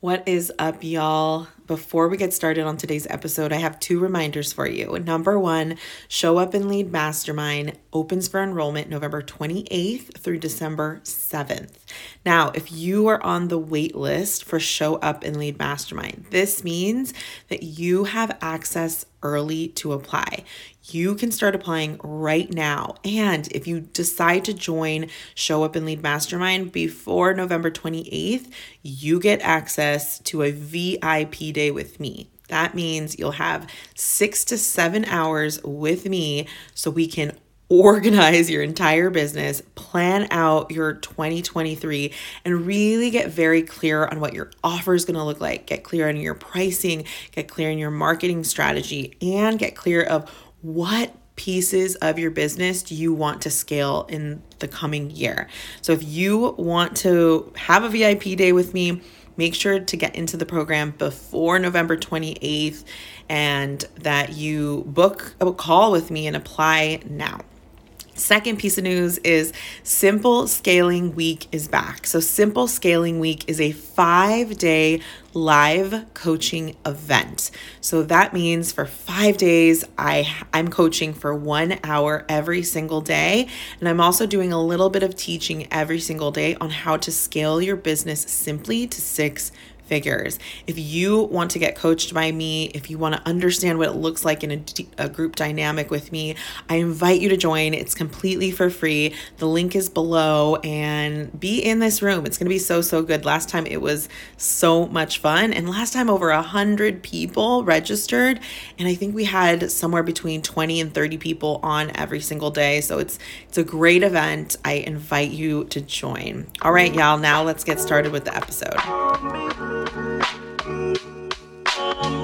What is up, y'all? Before we get started on today's episode, I have two reminders for you. Number one, Show Up and Lead Mastermind opens for enrollment November 28th through December 7th. Now, if you are on the wait list for Show Up and Lead Mastermind, this means that you have access early to apply. You can start applying right now. And if you decide to join Show Up and Lead Mastermind before November 28th, you get access to a VIP day with me. That means you'll have six to seven hours with me so we can organize your entire business, plan out your 2023, and really get very clear on what your offer is going to look like. Get clear on your pricing, get clear on your marketing strategy, and get clear of what pieces of your business do you want to scale in the coming year. So if you want to have a VIP day with me, make sure to get into the program before November 28th and that you book a call with me and apply now. Second piece of news is Simple Scaling Week is back. So, Simple Scaling Week is a five day live coaching event. So, that means for five days, I, I'm coaching for one hour every single day. And I'm also doing a little bit of teaching every single day on how to scale your business simply to six figures. If you want to get coached by me, if you want to understand what it looks like in a, a, group dynamic with me, I invite you to join. It's completely for free. The link is below and be in this room. It's going to be so, so good. Last time it was so much fun. And last time over a hundred people registered. And I think we had somewhere between 20 and 30 people on every single day. So it's, it's a great event. I invite you to join. All right, y'all. Now let's get started with the episode.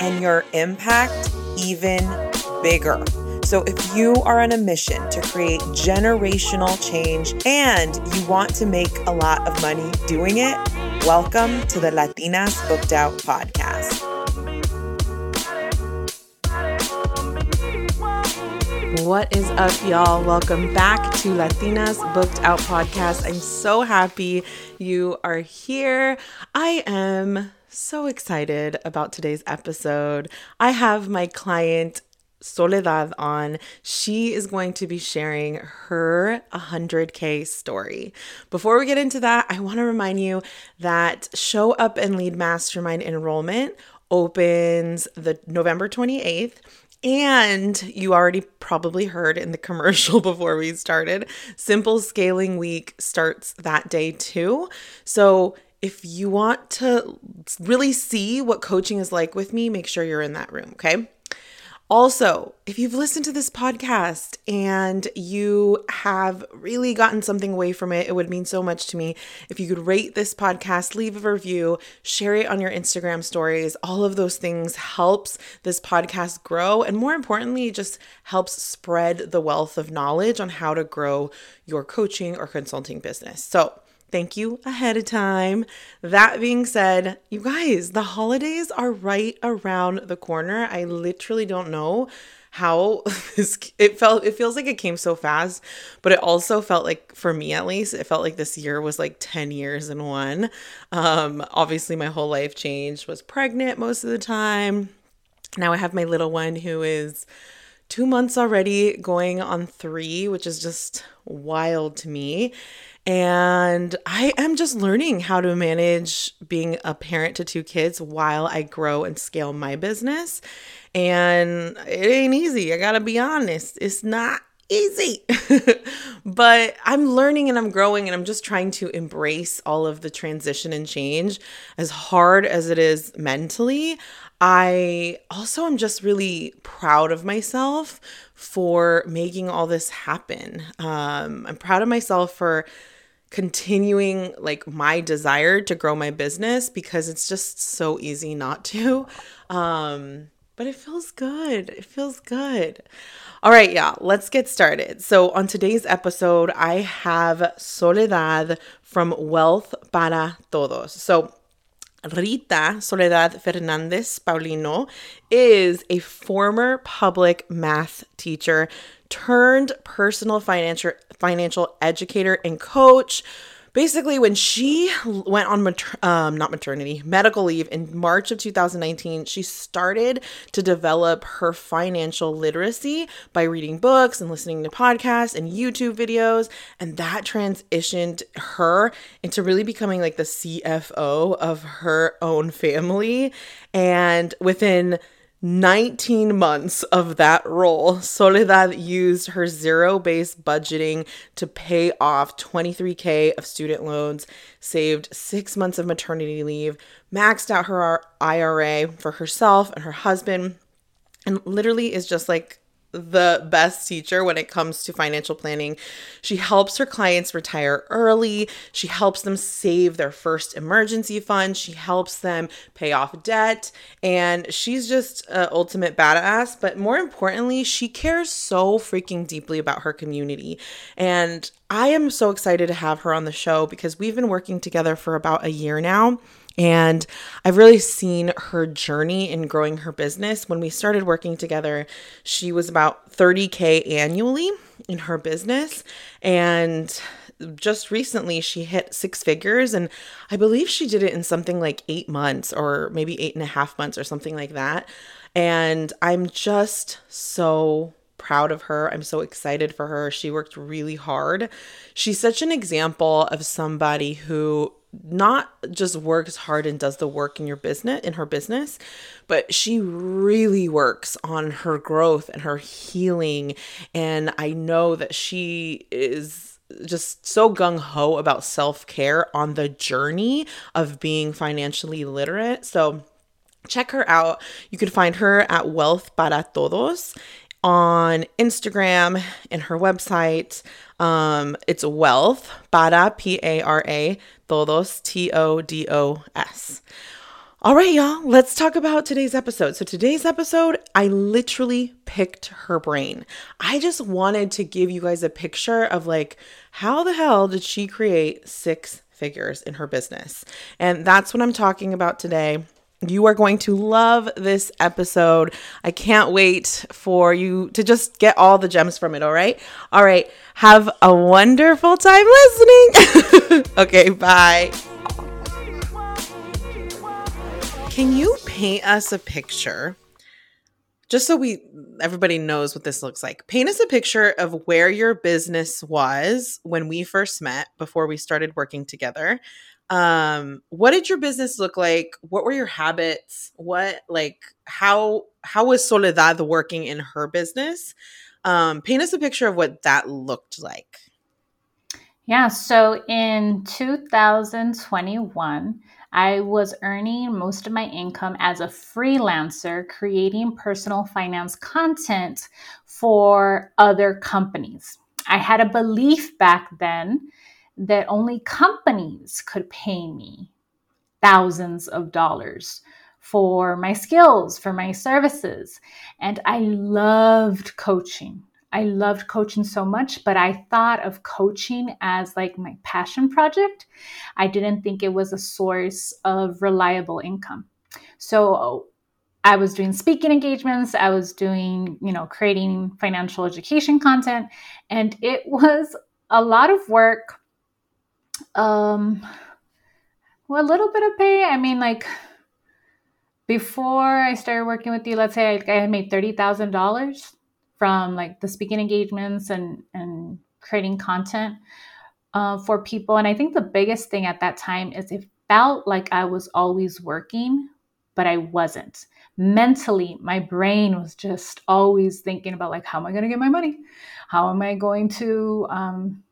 and your impact even bigger. So, if you are on a mission to create generational change and you want to make a lot of money doing it, welcome to the Latinas Booked Out podcast. What is up, y'all? Welcome back to Latinas Booked Out podcast. I'm so happy you are here. I am so excited about today's episode. I have my client Soledad on. She is going to be sharing her 100K story. Before we get into that, I want to remind you that Show Up and Lead Mastermind enrollment opens the November 28th. And you already probably heard in the commercial before we started, Simple Scaling Week starts that day too. So if you want to really see what coaching is like with me, make sure you're in that room, okay? Also, if you've listened to this podcast and you have really gotten something away from it, it would mean so much to me if you could rate this podcast, leave a review, share it on your Instagram stories. All of those things helps this podcast grow and more importantly, just helps spread the wealth of knowledge on how to grow your coaching or consulting business. So, Thank you ahead of time. That being said, you guys, the holidays are right around the corner. I literally don't know how this it felt it feels like it came so fast, but it also felt like for me at least, it felt like this year was like 10 years in one. Um obviously my whole life changed. Was pregnant most of the time. Now I have my little one who is 2 months already going on 3, which is just wild to me. And I am just learning how to manage being a parent to two kids while I grow and scale my business. And it ain't easy. I gotta be honest. It's not easy. but I'm learning and I'm growing and I'm just trying to embrace all of the transition and change as hard as it is mentally. I also am just really proud of myself for making all this happen. Um, I'm proud of myself for continuing like my desire to grow my business because it's just so easy not to. Um, but it feels good. It feels good. All right, yeah, let's get started. So, on today's episode, I have Soledad from Wealth para Todos. So, Rita Soledad Fernandez Paulino is a former public math teacher turned personal financial financial educator and coach basically when she went on mater- um, not maternity medical leave in march of 2019 she started to develop her financial literacy by reading books and listening to podcasts and youtube videos and that transitioned her into really becoming like the cfo of her own family. And within 19 months of that role, Soledad used her zero based budgeting to pay off 23K of student loans, saved six months of maternity leave, maxed out her IRA for herself and her husband, and literally is just like the best teacher when it comes to financial planning. She helps her clients retire early. She helps them save their first emergency fund. She helps them pay off debt. And she's just an ultimate badass. But more importantly, she cares so freaking deeply about her community. And I am so excited to have her on the show because we've been working together for about a year now. And I've really seen her journey in growing her business. When we started working together, she was about 30K annually in her business. And just recently, she hit six figures. And I believe she did it in something like eight months or maybe eight and a half months or something like that. And I'm just so proud of her. I'm so excited for her. She worked really hard. She's such an example of somebody who not just works hard and does the work in your business in her business but she really works on her growth and her healing. And i know that she is just so gung ho about self-care on the journey of being financially literate. So check her out. You can find her at wealth para todos on Instagram and her website. Um, it's wealth para P A R A todos T O D O S. All right, y'all, let's talk about today's episode. So, today's episode, I literally picked her brain. I just wanted to give you guys a picture of like, how the hell did she create six figures in her business? And that's what I'm talking about today. You are going to love this episode. I can't wait for you to just get all the gems from it, all right? All right. Have a wonderful time listening. okay, bye. Can you paint us a picture? Just so we everybody knows what this looks like. Paint us a picture of where your business was when we first met before we started working together um what did your business look like? What were your habits? What like how how was soledad working in her business? Um paint us a picture of what that looked like. Yeah so in 2021 i was earning most of my income as a freelancer creating personal finance content for other companies. I had a belief back then that only companies could pay me thousands of dollars for my skills, for my services. And I loved coaching. I loved coaching so much, but I thought of coaching as like my passion project. I didn't think it was a source of reliable income. So I was doing speaking engagements, I was doing, you know, creating financial education content, and it was a lot of work um, well, a little bit of pay. I mean, like before I started working with you, let's say I, I had made thirty thousand dollars from like the speaking engagements and and creating content uh, for people. And I think the biggest thing at that time is it felt like I was always working, but I wasn't. Mentally, my brain was just always thinking about like, how am I going to get my money? How am I going to um,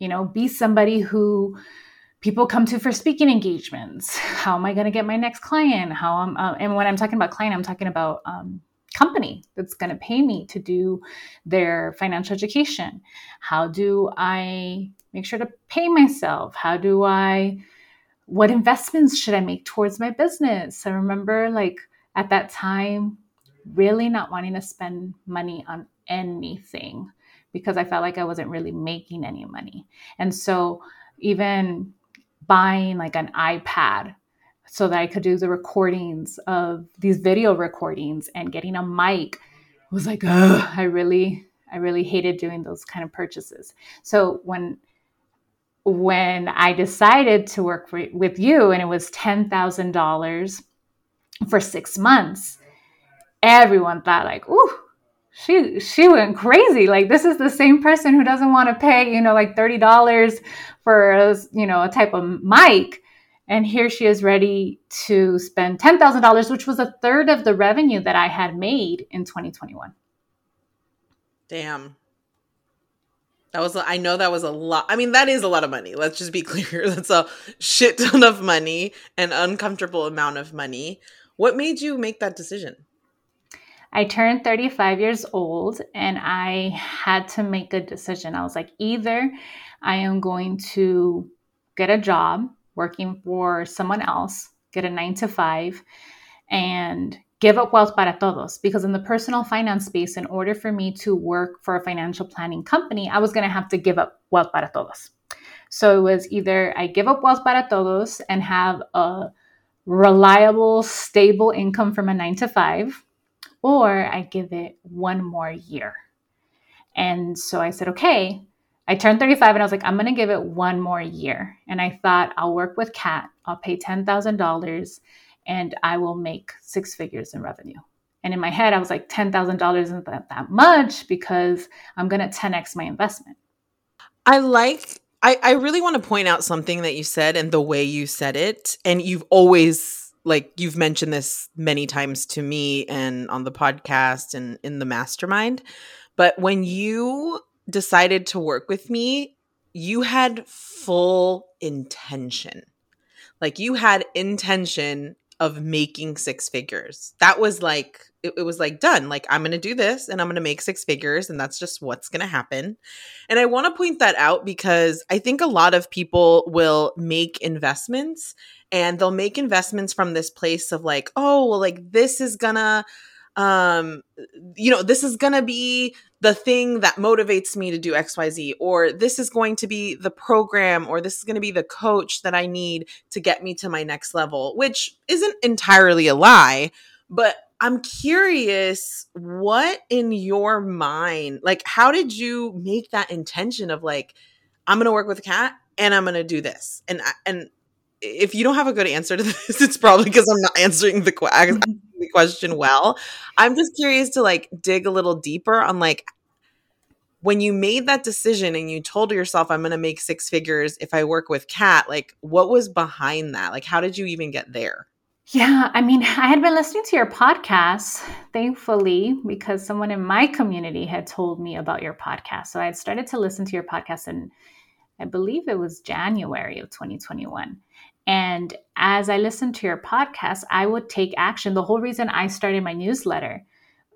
you know, be somebody who people come to for speaking engagements. How am I going to get my next client? How am uh, and when I'm talking about client, I'm talking about um, company that's going to pay me to do their financial education. How do I make sure to pay myself? How do I, what investments should I make towards my business? I remember like at that time, really not wanting to spend money on anything because I felt like I wasn't really making any money. And so even buying like an iPad so that I could do the recordings of these video recordings and getting a mic was like, oh, I really, I really hated doing those kind of purchases. So when when I decided to work for, with you and it was $10,000 for six months, everyone thought like, ooh, she she went crazy. Like this is the same person who doesn't want to pay, you know, like $30 for a, you know, a type of mic. And here she is ready to spend $10,000, which was a third of the revenue that I had made in 2021. Damn. That was, I know that was a lot. I mean, that is a lot of money. Let's just be clear. That's a shit ton of money, an uncomfortable amount of money. What made you make that decision? I turned 35 years old and I had to make a decision. I was like, either I am going to get a job working for someone else, get a nine to five, and give up wealth para todos. Because in the personal finance space, in order for me to work for a financial planning company, I was going to have to give up wealth para todos. So it was either I give up wealth para todos and have a reliable, stable income from a nine to five, or I give it one more year. And so I said, okay. I turned 35 and I was like, I'm going to give it one more year. And I thought, I'll work with Kat. I'll pay $10,000 and I will make six figures in revenue. And in my head, I was like, $10,000 isn't that, that much because I'm going to 10x my investment. I like, I, I really want to point out something that you said and the way you said it. And you've always, like, you've mentioned this many times to me and on the podcast and in the mastermind. But when you decided to work with me, you had full intention. Like you had intention of making six figures. That was like it, it, was like done. Like I'm going to do this and I'm going to make six figures and that's just what's going to happen. And I want to point that out because I think a lot of people will make investments and they'll make investments from this place of like, oh, well like this is going to um you know this is going to be the thing that motivates me to do xyz or this is going to be the program or this is going to be the coach that i need to get me to my next level which isn't entirely a lie but i'm curious what in your mind like how did you make that intention of like i'm going to work with a Kat and i'm going to do this and and if you don't have a good answer to this, it's probably because I'm not answering the, mm-hmm. Question well. I'm just curious to like dig a little deeper on like when you made that decision and you told yourself I'm going to make six figures if I work with Kat, like what was behind that? Like how did you even get there? Yeah, I mean, I had been listening to your podcast, thankfully, because someone in my community had told me about your podcast. So I had started to listen to your podcast and I believe it was January of 2021. And as I listened to your podcast, I would take action. The whole reason I started my newsletter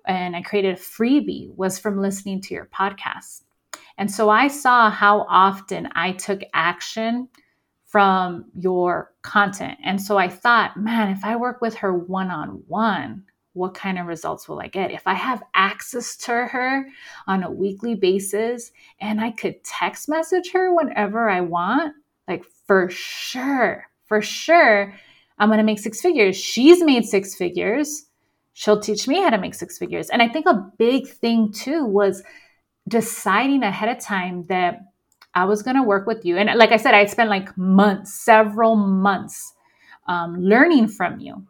and I created a freebie was from listening to your podcast. And so I saw how often I took action from your content. And so I thought, man, if I work with her one on one, what kind of results will I get? If I have access to her on a weekly basis and I could text message her whenever I want, like for sure, for sure, I'm going to make six figures. She's made six figures. She'll teach me how to make six figures. And I think a big thing too was deciding ahead of time that I was going to work with you. And like I said, I spent like months, several months um, learning from you.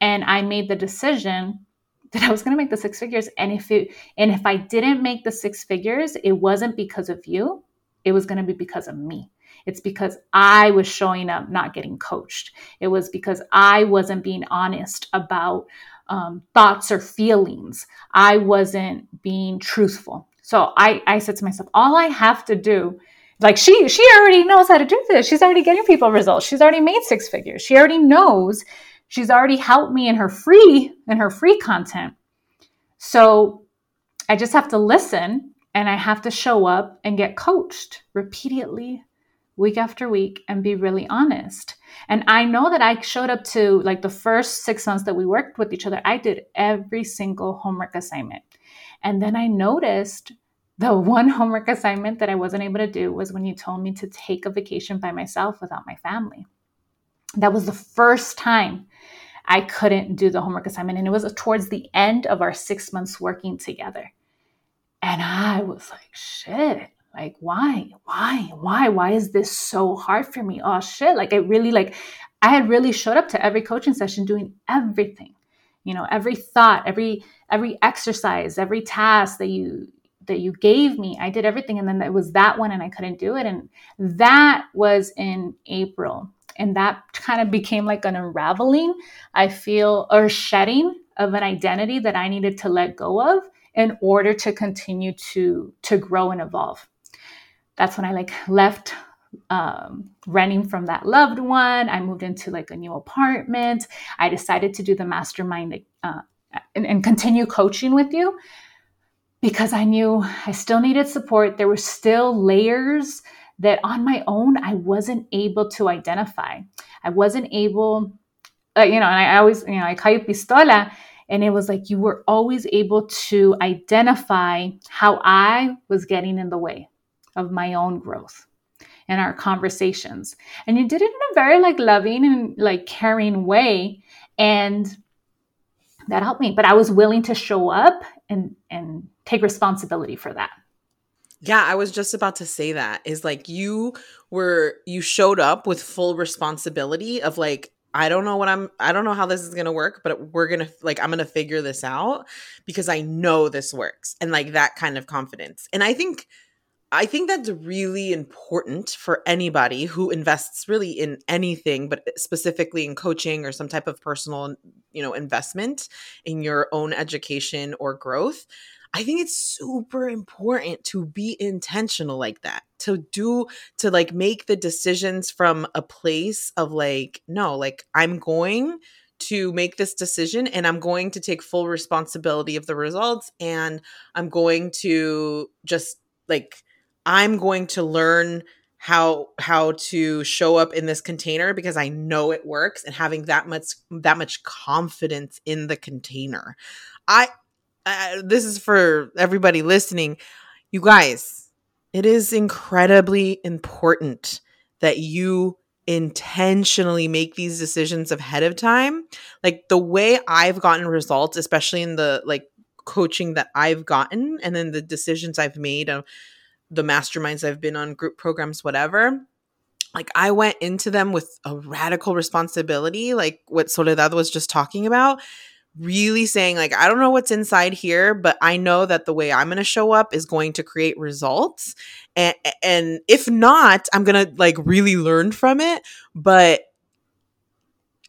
And I made the decision that I was going to make the six figures. And if it, and if I didn't make the six figures, it wasn't because of you. It was going to be because of me. It's because I was showing up not getting coached. It was because I wasn't being honest about um, thoughts or feelings. I wasn't being truthful. So I, I said to myself, all I have to do, like she, she already knows how to do this. She's already getting people results. She's already made six figures. She already knows. She's already helped me in her free in her free content. So I just have to listen and I have to show up and get coached repeatedly, week after week and be really honest. And I know that I showed up to like the first six months that we worked with each other, I did every single homework assignment. And then I noticed the one homework assignment that I wasn't able to do was when you told me to take a vacation by myself without my family. That was the first time I couldn't do the homework assignment. And it was towards the end of our six months working together. And I was like, shit, like why? Why? Why? Why is this so hard for me? Oh shit. Like i really like i had really showed up to every coaching session doing everything you know every thought every every exercise every task that you that you gave me i did everything. And then it was that one and i couldn't do it. And that was in april. And that kind of became like an unraveling i feel or shedding of an identity that i needed to let go of in order to continue to to grow and evolve that's when I like left um, renting from that loved one. I moved into like a new apartment. I decided to do the mastermind uh, and, and continue coaching with you because I knew I still needed support. There were still layers that on my own I wasn't able to identify. I wasn't able, uh, you know, and I always, you know, I call you pistola. And it was like you were always able to identify how I was getting in the way of my own growth and our conversations. And you did it in a very like loving and like caring way. And that helped me. But I was willing to show up and and take responsibility for that. Yeah, I was just about to say that is like you were you showed up with full responsibility of like I don't know what I'm I don't know how this is going to work, but we're going to like I'm going to figure this out because I know this works and like that kind of confidence. And I think I think that's really important for anybody who invests really in anything, but specifically in coaching or some type of personal, you know, investment in your own education or growth. I think it's super important to be intentional like that, to do, to like make the decisions from a place of like, no, like I'm going to make this decision and I'm going to take full responsibility of the results and I'm going to just like, I'm going to learn how how to show up in this container because I know it works and having that much that much confidence in the container. I uh, this is for everybody listening. You guys, it is incredibly important that you intentionally make these decisions ahead of time. Like the way I've gotten results, especially in the like coaching that I've gotten and then the decisions I've made of the masterminds I've been on, group programs, whatever, like I went into them with a radical responsibility, like what Soledad was just talking about. Really saying, like, I don't know what's inside here, but I know that the way I'm going to show up is going to create results. And, and if not, I'm going to like really learn from it. But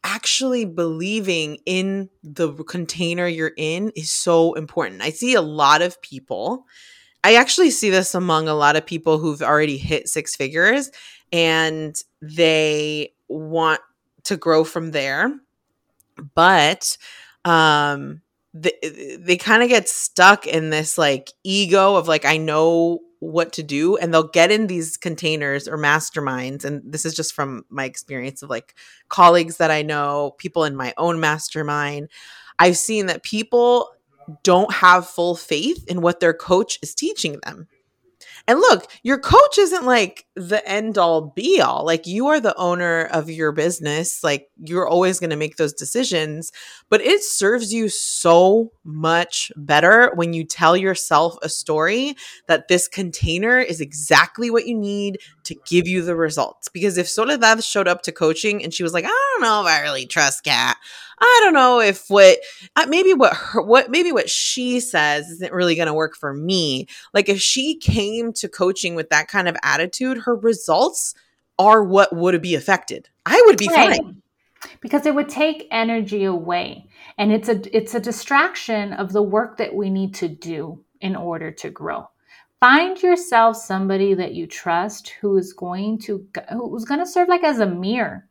actually believing in the container you're in is so important. I see a lot of people I actually see this among a lot of people who've already hit six figures and they want to grow from there. But um they, they kind of get stuck in this like ego of like I know what to do and they'll get in these containers or masterminds and this is just from my experience of like colleagues that I know, people in my own mastermind. I've seen that people don't have full faith in what their coach is teaching them. And look, your coach isn't like the end all be all. Like you are the owner of your business. Like you're always going to make those decisions, but it serves you so much better when you tell yourself a story that this container is exactly what you need to give you the results. Because if Soledad showed up to coaching and she was like, I don't know if I really trust Kat. I don't know if what uh, maybe what her what maybe what she says isn't really going to work for me. Like if she came to coaching with that kind of attitude, her results are what would be affected. I would be right. fine because it would take energy away and it's a it's a distraction of the work that we need to do in order to grow find yourself somebody that you trust who is going to who's going to serve like as a mirror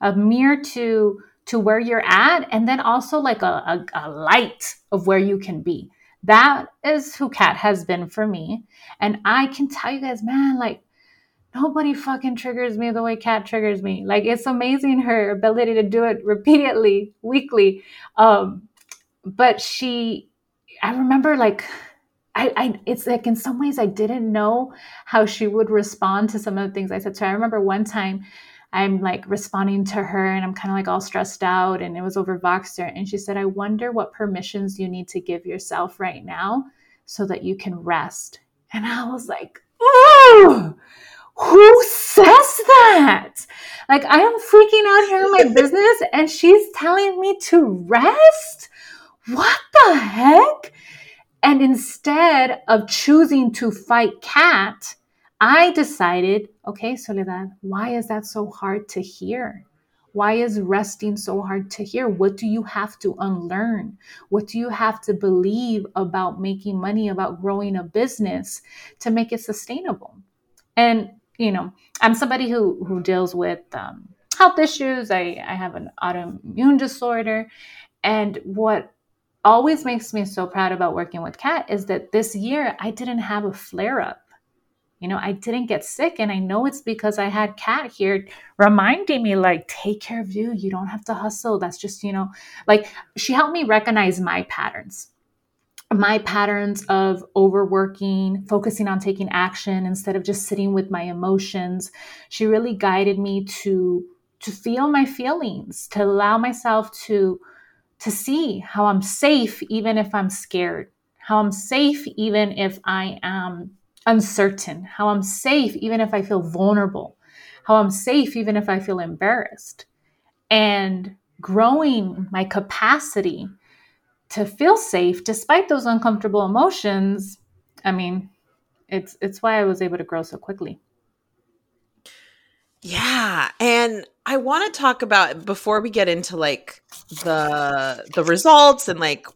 a mirror to to where you're at and then also like a, a, a light of where you can be that is who kat has been for me and i can tell you guys man like nobody fucking triggers me the way Kat triggers me. Like it's amazing her ability to do it repeatedly, weekly. Um, but she, I remember like, I, I, it's like in some ways I didn't know how she would respond to some of the things I said. So I remember one time I'm like responding to her and I'm kind of like all stressed out and it was over Voxer. And she said, I wonder what permissions you need to give yourself right now so that you can rest. And I was like, who says that? Like, I am freaking out here in my business and she's telling me to rest? What the heck? And instead of choosing to fight Kat, I decided, okay, Soledad, why is that so hard to hear? Why is resting so hard to hear? What do you have to unlearn? What do you have to believe about making money, about growing a business to make it sustainable? And you know, I'm somebody who who deals with um, health issues. I I have an autoimmune disorder, and what always makes me so proud about working with Kat is that this year I didn't have a flare up. You know, I didn't get sick, and I know it's because I had Kat here reminding me, like, take care of you. You don't have to hustle. That's just, you know, like she helped me recognize my patterns my patterns of overworking, focusing on taking action instead of just sitting with my emotions. She really guided me to to feel my feelings, to allow myself to to see how I'm safe even if I'm scared, how I'm safe even if I am uncertain, how I'm safe even if I feel vulnerable, how I'm safe even if I feel embarrassed. And growing my capacity to feel safe despite those uncomfortable emotions i mean it's it's why i was able to grow so quickly yeah and i want to talk about before we get into like the the results and like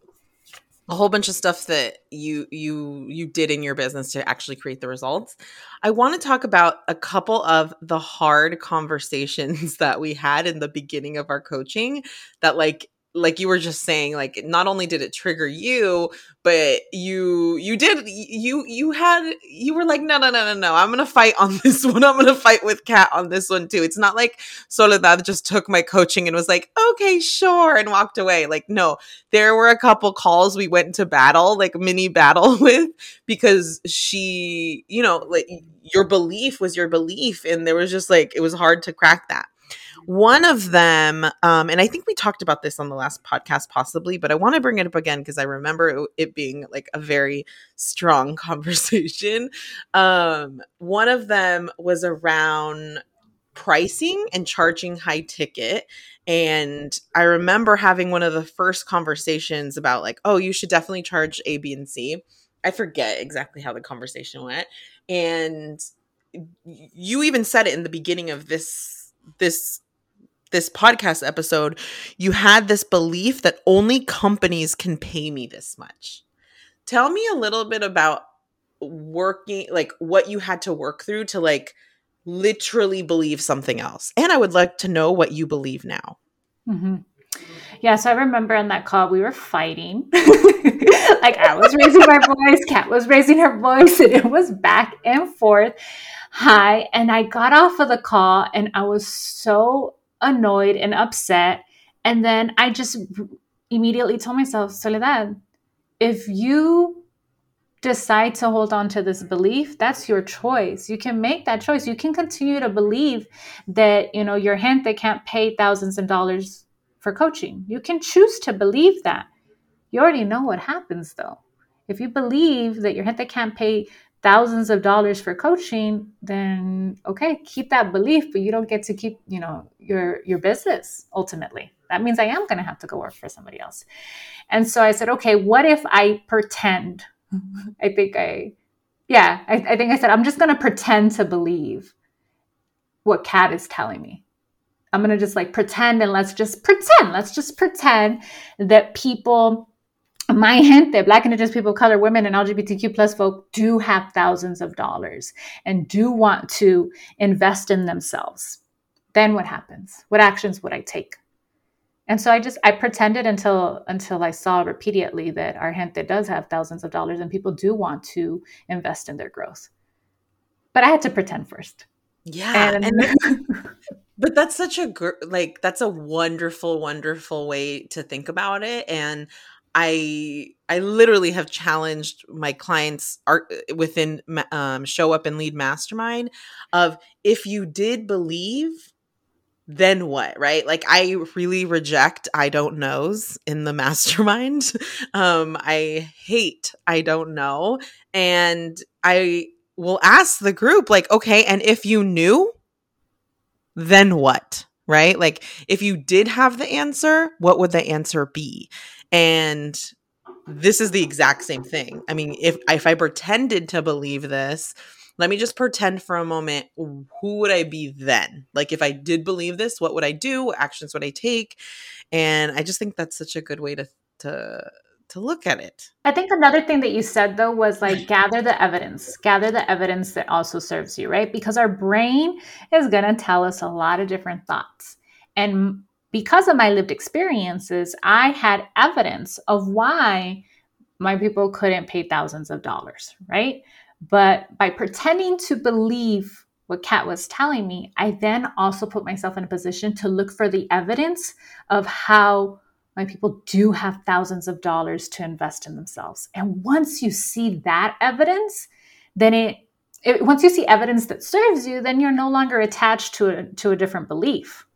a whole bunch of stuff that you you you did in your business to actually create the results. I want to talk about a couple of the hard conversations that we had in the beginning of our coaching that like like you were just saying like not only did it trigger you but you you did you you had you were like no no no no no i'm gonna fight on this one. I'm gonna fight with kat on this one too. It's not like soledad just took my coaching and was like okay sure and walked away. Like no there were a couple calls we went into battle like mini battle with because she you know like your belief was your belief and there was just like it was hard to crack that one of them, um, and I think we talked about this on the last podcast, possibly, but I want to bring it up again because I remember it, being like a very strong conversation. Um, one of them was around pricing and charging high ticket. And I remember having one of the first conversations about, like, oh, you should definitely charge A, B, and C. I forget exactly how the conversation went. And you even said it in the beginning of this this this podcast episode, you had this belief that only companies can pay me this much. Tell me a little bit about working, like what you had to work through to like literally believe something else. And I would like to know what you believe now. Mm-hmm. Yeah, so I remember on that call we were fighting. like I was raising my voice, Kat was raising her voice, and it was back and forth. Hi, and I got off of the call and I was so annoyed and upset. And then I just immediately told myself, Soledad, if you decide to hold on to this belief that's your choice. You can make that choice. You can continue to believe that you know your gente can't pay thousands of dollars for coaching. You can choose to believe that. You already know what happens though. If you believe that your gente can't pay thousands of dollars for coaching then okay keep that belief but you don't get to keep you know your your business ultimately. That means i am going to have to go work for somebody else. And so i said okay what if i pretend? I think i yeah i, I think i said i'm just going to pretend to believe what kat is telling me. I'm going to just like pretend and let's just pretend let's just pretend that people my gente, Black Indigenous people of color, women, and LGBTQ plus folk do have thousands of dollars and do want to invest in themselves. Then what happens? What actions would I take? And so I just I pretended until until I saw repeatedly that our gente does have thousands of dollars and people do want to invest in their growth. But I had to pretend first. Yeah. And, and but that's such a gr- like that's a wonderful wonderful way to think about it and I I literally have challenged my clients art within um, show up and lead mastermind of if you did believe then what? Right? Like i really reject i don't knows in the mastermind. Um i hate i don't know and i will ask the group like okay and if you knew then what? Right? Like if you did have the answer what would the answer be and this is the exact same thing. I mean, if if I pretended to believe this, let me just pretend for a moment who would I be then? Like if I did believe this, what would I do? What actions would I take? And I just think that's such a good way to to to look at it. I think another thing that you said though was like gather the evidence. Gather the evidence that also serves you, right? Because our brain is going to tell us a lot of different thoughts. And because of my lived experiences, I had evidence of why my people couldn't pay thousands of dollars, right? But by pretending to believe what Kat was telling me, I then also put myself in a position to look for the evidence of how my people do have thousands of dollars to invest in themselves. And once you see that evidence, then it, it once you see evidence that serves you, then you're no longer attached to a, to a different belief.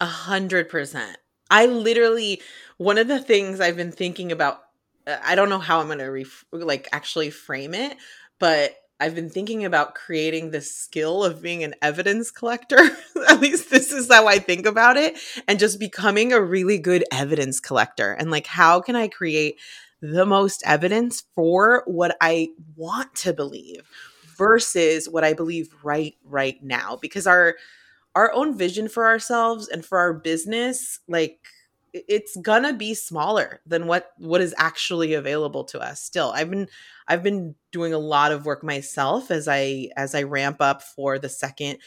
A hundred percent. I literally one of the things I've been thinking about. Uh, I don't know how I'm gonna ref- like actually frame it, but I've been thinking about creating this skill of being an evidence collector. At least this is how I think about it, and just becoming a really good evidence collector. And like, how can I create the most evidence for what I want to believe versus what I believe right right now? Because our our own vision for ourselves and for our business like it's gonna be smaller than what what is actually available to us still. I've been i've been doing a lot of work myself as i as i ramp up for the second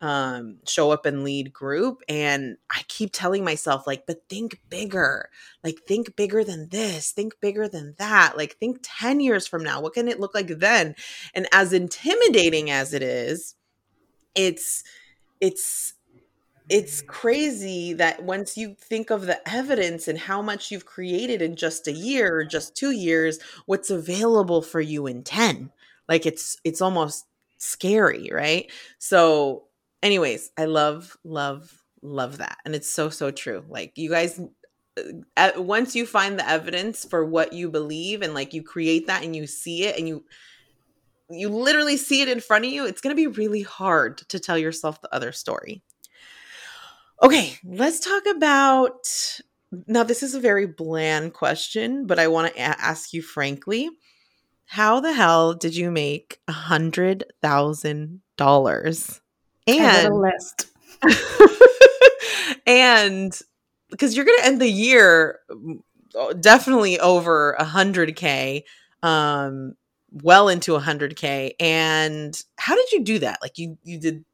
um show up and lead group and i keep telling myself like but think bigger. Like think bigger than this. Think bigger than that. Like think 10 years from now. What can it look like then? And as intimidating as it is it's it's it's crazy that once you think of the evidence and how much you've created in just a year or just 2 years what's available for you in 10 like it's it's almost scary right? So anyways i love love love that. And it's so so true. Like you guys uh, once you find the evidence for what you believe and like you create that and you see it and you you literally see it in front of you, it's going to be really hard to tell yourself the other story. Okay, let's talk about now. This is a very bland question, but I want to a- ask you frankly how the hell did you make a hundred thousand dollars? And list. and because you're gonna end the year definitely over a hundred K. Um, well into 100k and how did you do that? Like you you did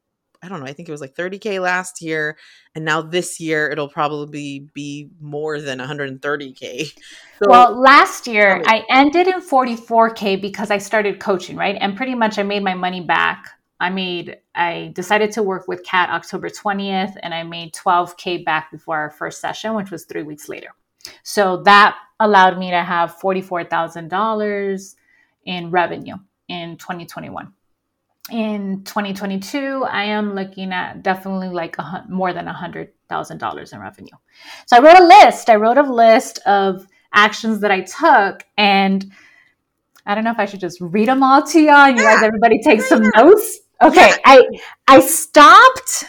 i don't know i think it was like 30k last year and now this year it'll probably be more than 130k so, well last year i ended in 44k because i started coaching right? And pretty much i made my money back. I made i decided to work with kat october 20th and i made 12k back before our first session which was three weeks later. So that allowed me to have $44000 in revenue in 2021 in 2022 i am looking at definitely like a, more than a hundred thousand dollars in revenue. So i wrote a list i wrote a list of actions that i took and i don't know if i should just read them all to y'all and you guys everybody take some notes? Okay i i stopped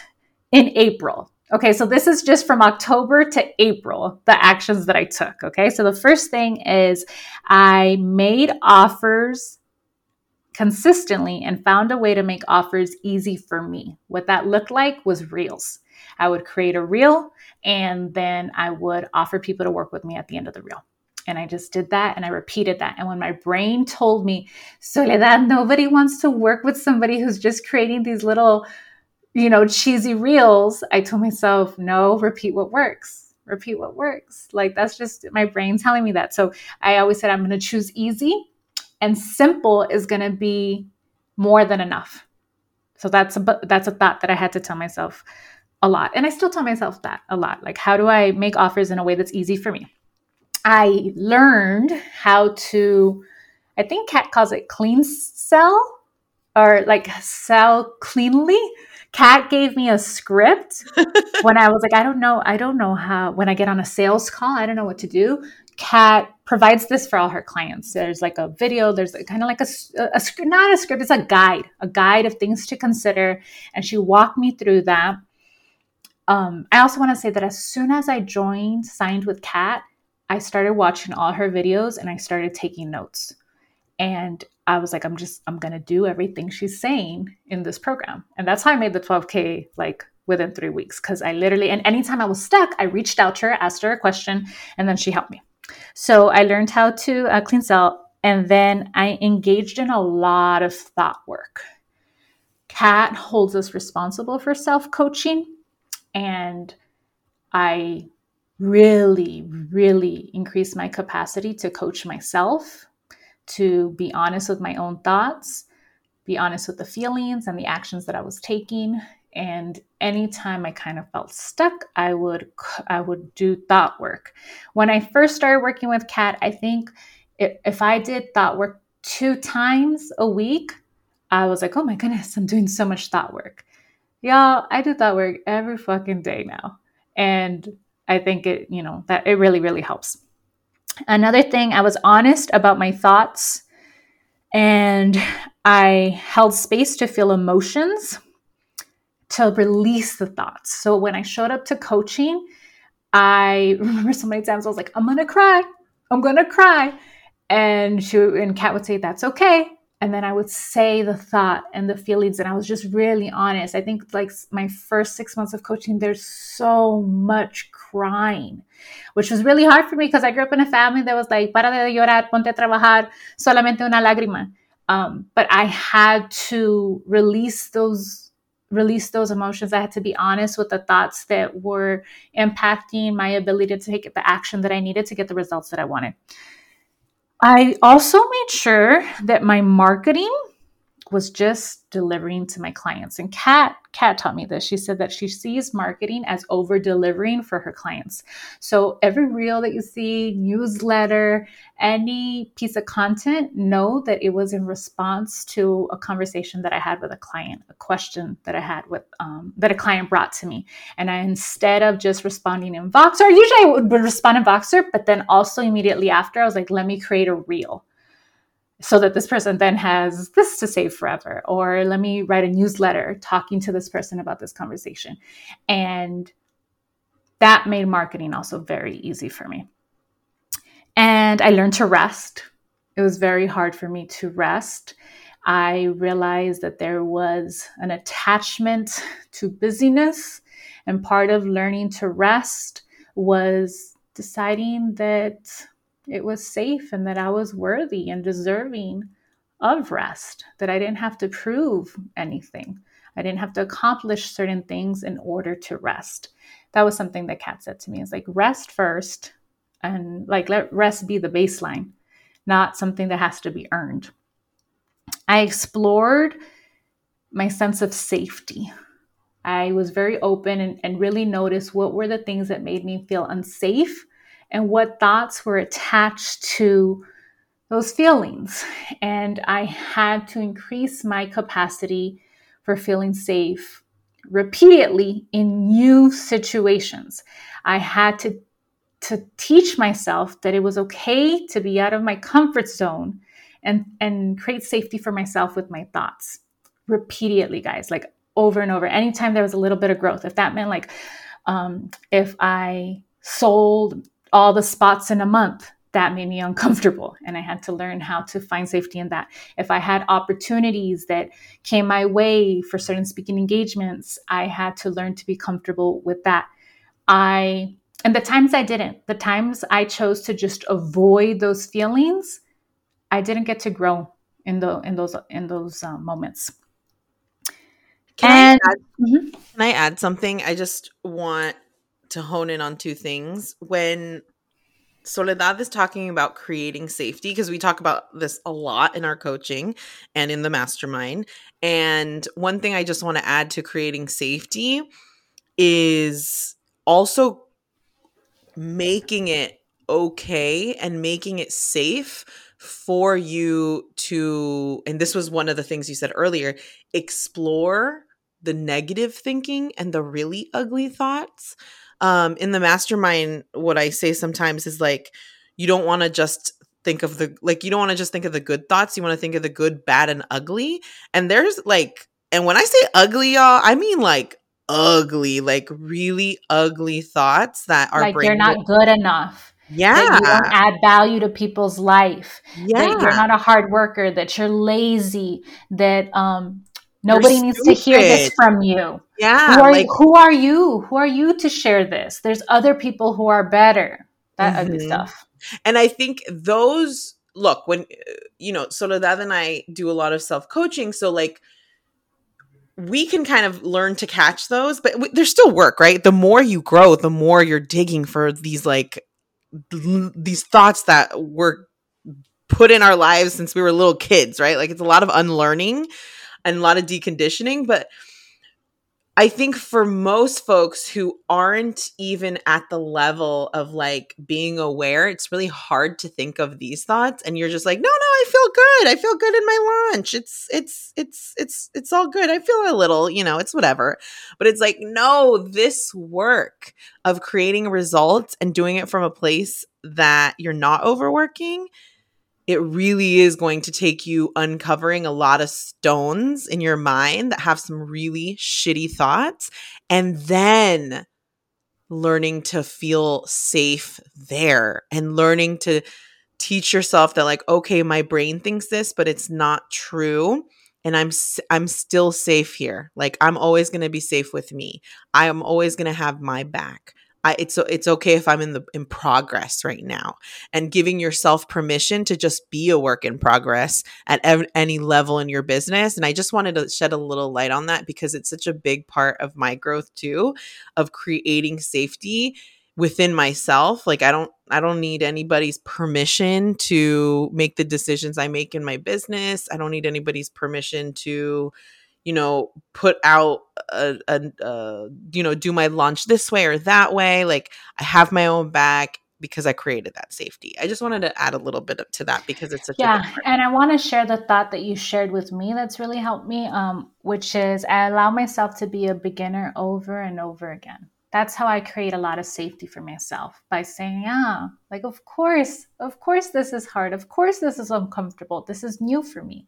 in april okay so this is just from october to april the actions that i took okay so the first thing is i made offers consistently and found a way to make offers easy for me. What that looked like was reels. I would create a reel and then I would offer people to work with me at the end of the reel. And I just did that and I repeated that. And when my brain told me, Soledad, nobody wants to work with somebody who's just creating these little, you know, cheesy reels, I told myself, no, repeat what works. Repeat what works. Like that's just my brain telling me that. So I always said, I'm going to choose easy and simple is going to be more than enough. So that's a that's a thought that I had to tell myself a lot. And I still tell myself that a lot. Like how do I make offers in a way that's easy for me? I learned how to I think Kat calls it clean sell or like sell cleanly. Kat gave me a script when I was like, I don't know, I don't know how when I get on a sales call, I don't know what to do. Kat provides this for all her clients. There's like a video, there's kind of like a, a, a, not a script, it's a guide, a guide of things to consider. And she walked me through that. Um, I also want to say that as soon as I joined, signed with Kat, I started watching all her videos and I started taking notes. And I was like, I'm just, I'm going to do everything she's saying in this program. And that's how I made the 12K like within three weeks. Cause I literally, and anytime I was stuck, I reached out to her, asked her a question, and then she helped me. So I learned how to uh, clean sell. and then I engaged in a lot of thought work. Kat holds us responsible for self coaching, and I really, really increased my capacity to coach myself, to be honest with my own thoughts, be honest with the feelings and the actions that I was taking, and anytime i kind of felt stuck i would i would do thought work. When i first started working with kat i think if, if i did thought work two times a week i was like oh my goodness i'm doing so much thought work. Y'all i do thought work every fucking day now. And i think it you know that it really really helps another thing i was honest about my thoughts and i held space to feel emotions to release the thoughts. So when I showed up to coaching, I remember so many times I was like, I'm gonna cry. I'm gonna cry. And she and Kat would say, That's okay. And then I would say the thought and the feelings, and I was just really honest. I think like my first six months of coaching, there's so much crying, which was really hard for me because I grew up in a family that was like, para de llorar, ponte a trabajar, solamente una lágrima. Um, but I had to release those release those emotions. I had to be honest with the thoughts that were impacting my ability to take the action that I needed to get the results that I wanted. I also made sure that my marketing was just delivering to my clients. And Kat, Kat taught me this. She said that she sees marketing as over delivering for her clients. So every reel that you see, newsletter, any piece of content, know that it was in response to a conversation that I had with a client, a question that I had with um, that a client brought to me. And I instead of just responding in Voxer, usually I would respond in Voxer, but then also immediately after, I was like, let me create a reel so that this person then has this to save forever. Or let me write a newsletter talking to this person about this conversation. And that made marketing also very easy for me. And i learned to rest. It was very hard for me to rest. I realized that there was an attachment to busyness. And part of learning to rest was deciding that it was safe and that I was worthy and deserving of rest, that I didn't have to prove anything. I didn't have to accomplish certain things in order to rest. That was something that Kat said to me. It's like rest first and like let rest be the baseline, not something that has to be earned. I explored my sense of safety. I was very open and, and really noticed what were the things that made me feel unsafe and what thoughts were attached to those feelings. And I had to increase my capacity for feeling safe repeatedly in new situations. I had to to teach myself that it was okay to be out of my comfort zone and and create safety for myself with my thoughts repeatedly guys like over and over anytime there was a little bit of growth if that meant like um, if i sold all the spots in a month that made me uncomfortable and i had to learn how to find safety in that. If i had opportunities that came my way for certain speaking engagements i had to learn to be comfortable with that. I and the times i didn't the times i chose to just avoid those feelings i didn't get to grow in the in those in those uh, moments. Can, and, I add, mm-hmm. can i add something? I just want to hone in on two things. When Soledad is talking about creating safety because we talk about this a lot in our coaching and in the mastermind. And one thing I just want to add to creating safety is also making it okay and making it safe for you to, and this was one of the things you said earlier, explore the negative thinking and the really ugly thoughts um in the mastermind what i say sometimes is like you don't want to just think of the like you don't want to just think of the good thoughts you want to think of the good bad and ugly. And there's like and when i say ugly y'all i mean like ugly like really ugly thoughts that are like you're not good enough. Yeah that you don't add value to people's life. Yeah that you're not a hard worker that you're lazy that um nobody You're needs to hear this from you yeah who are, like who are you who are you to share this there's other people who are better that ugly Mhm. stuff And I think those look when you know Soledad and I do a lot of self coaching, so like we can kind of learn to catch those, but w- there's still work, right? The more you grow, the more you're digging for these like l- these thoughts that were put in our lives since we were little kids, right? Like it's a lot of unlearning and a lot of deconditioning, but I think for most folks who aren't even at the level of like being aware, it's really hard to think of these thoughts and you're just like, "No, no, I feel good. I feel good in my lunch. It's it's it's it's it's all good. I feel a little, you know, it's whatever." But it's like, "No, this work of creating results and doing it from a place that you're not overworking it really is going to take you uncovering a lot of stones in your mind that have some really shitty thoughts and then learning to feel safe there and learning to teach yourself that like okay my brain thinks this but it's not true and i'm i'm still safe here. Like i'm always going to be safe with me. I am always going to have my back I, it's it's okay if I'm in the in progress right now, and giving yourself permission to just be a work in progress at ev- any level in your business. And I just wanted to shed a little light on that because it's such a big part of my growth too, of creating safety within myself. Like I don't I don't need anybody's permission to make the decisions I make in my business. I don't need anybody's permission to you know put out a, a, a you know do my launch this way or that way like i have my own back because i created that safety. I just wanted to add a little bit to that because it's such a yeah and i want to share the thought that you shared with me that's really helped me um, which is i allow myself to be a beginner over and over again. That's how i create a lot of safety for myself by saying yeah like of course of course this is hard. Of course this is uncomfortable. This is new for me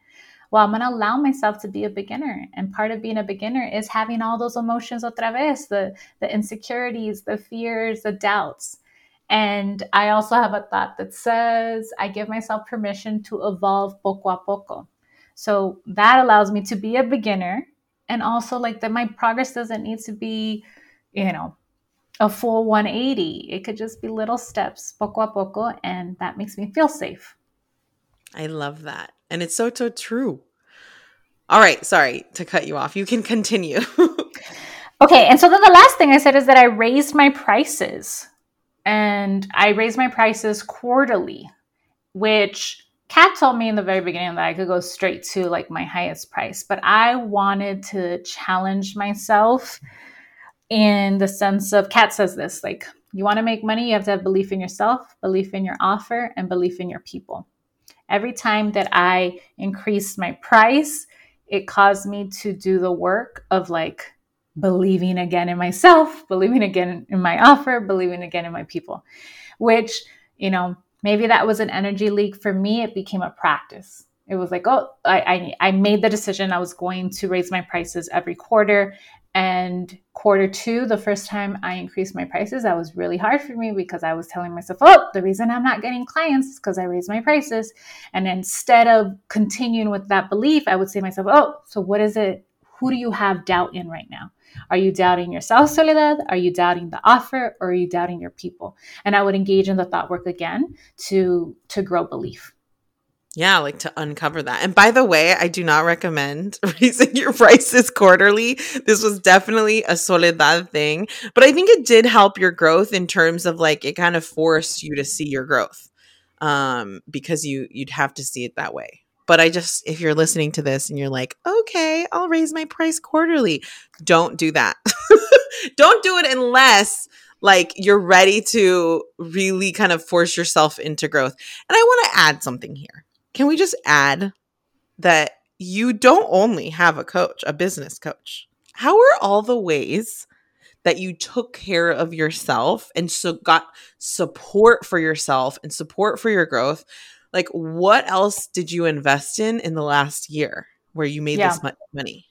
well, I'm going to allow myself to be a beginner. And part of being a beginner is having all those emotions otra vez, the, the insecurities, the fears, the doubts. And I also have a thought that says I give myself permission to evolve poco a poco. So that allows me to be a beginner and also like that my progress doesn't need to be, you know, a full 180. It could just be little steps, poco a poco, and that makes me feel safe. I love that. And it's so so true. All right sorry to cut you off. You can continue. Okay, and so then the last thing I said is that I raised my prices. And I raised my prices quarterly, which Kat told me in the very beginning that I could go straight to like my highest price, but I wanted to challenge myself in the sense of Kat says this like, you want to make money, you have to have belief in yourself, belief in your offer, and belief in your people. Every time that I increased my price, it caused me to do the work of like believing again in myself, believing again in my offer, believing again in my people, which, you know, maybe that was an energy leak. For me, it became a practice. It was like, oh, I, I, I made the decision I was going to raise my prices every quarter. And quarter two, the first time I increased my prices, that was really hard for me because I was telling myself, oh, the reason I'm not getting clients is because I raised my prices. And instead of continuing with that belief, I would say myself, oh, so what is it? Who do you have doubt in right now? Are you doubting yourself, Soledad? Are you doubting the offer or are you doubting your people? And I would engage in the thought work again to to grow belief. Yeah, like to uncover that. And by the way, I do not recommend raising your prices quarterly. This was definitely a Soledad thing, but I think it did help your growth in terms of like it kind of forced you to see your growth. Um because you you'd have to see it that way. But I just if you're listening to this and you're like, "Okay, I'll raise my price quarterly." Don't do that. don't do it unless like you're ready to really kind of force yourself into growth. And I want to add something here can we just add that you don't only have a coach, a business coach? How are all the ways that you took care of yourself and so got support for yourself and support for your growth? Like, what else did you invest in in the last year where you made yeah. this much money?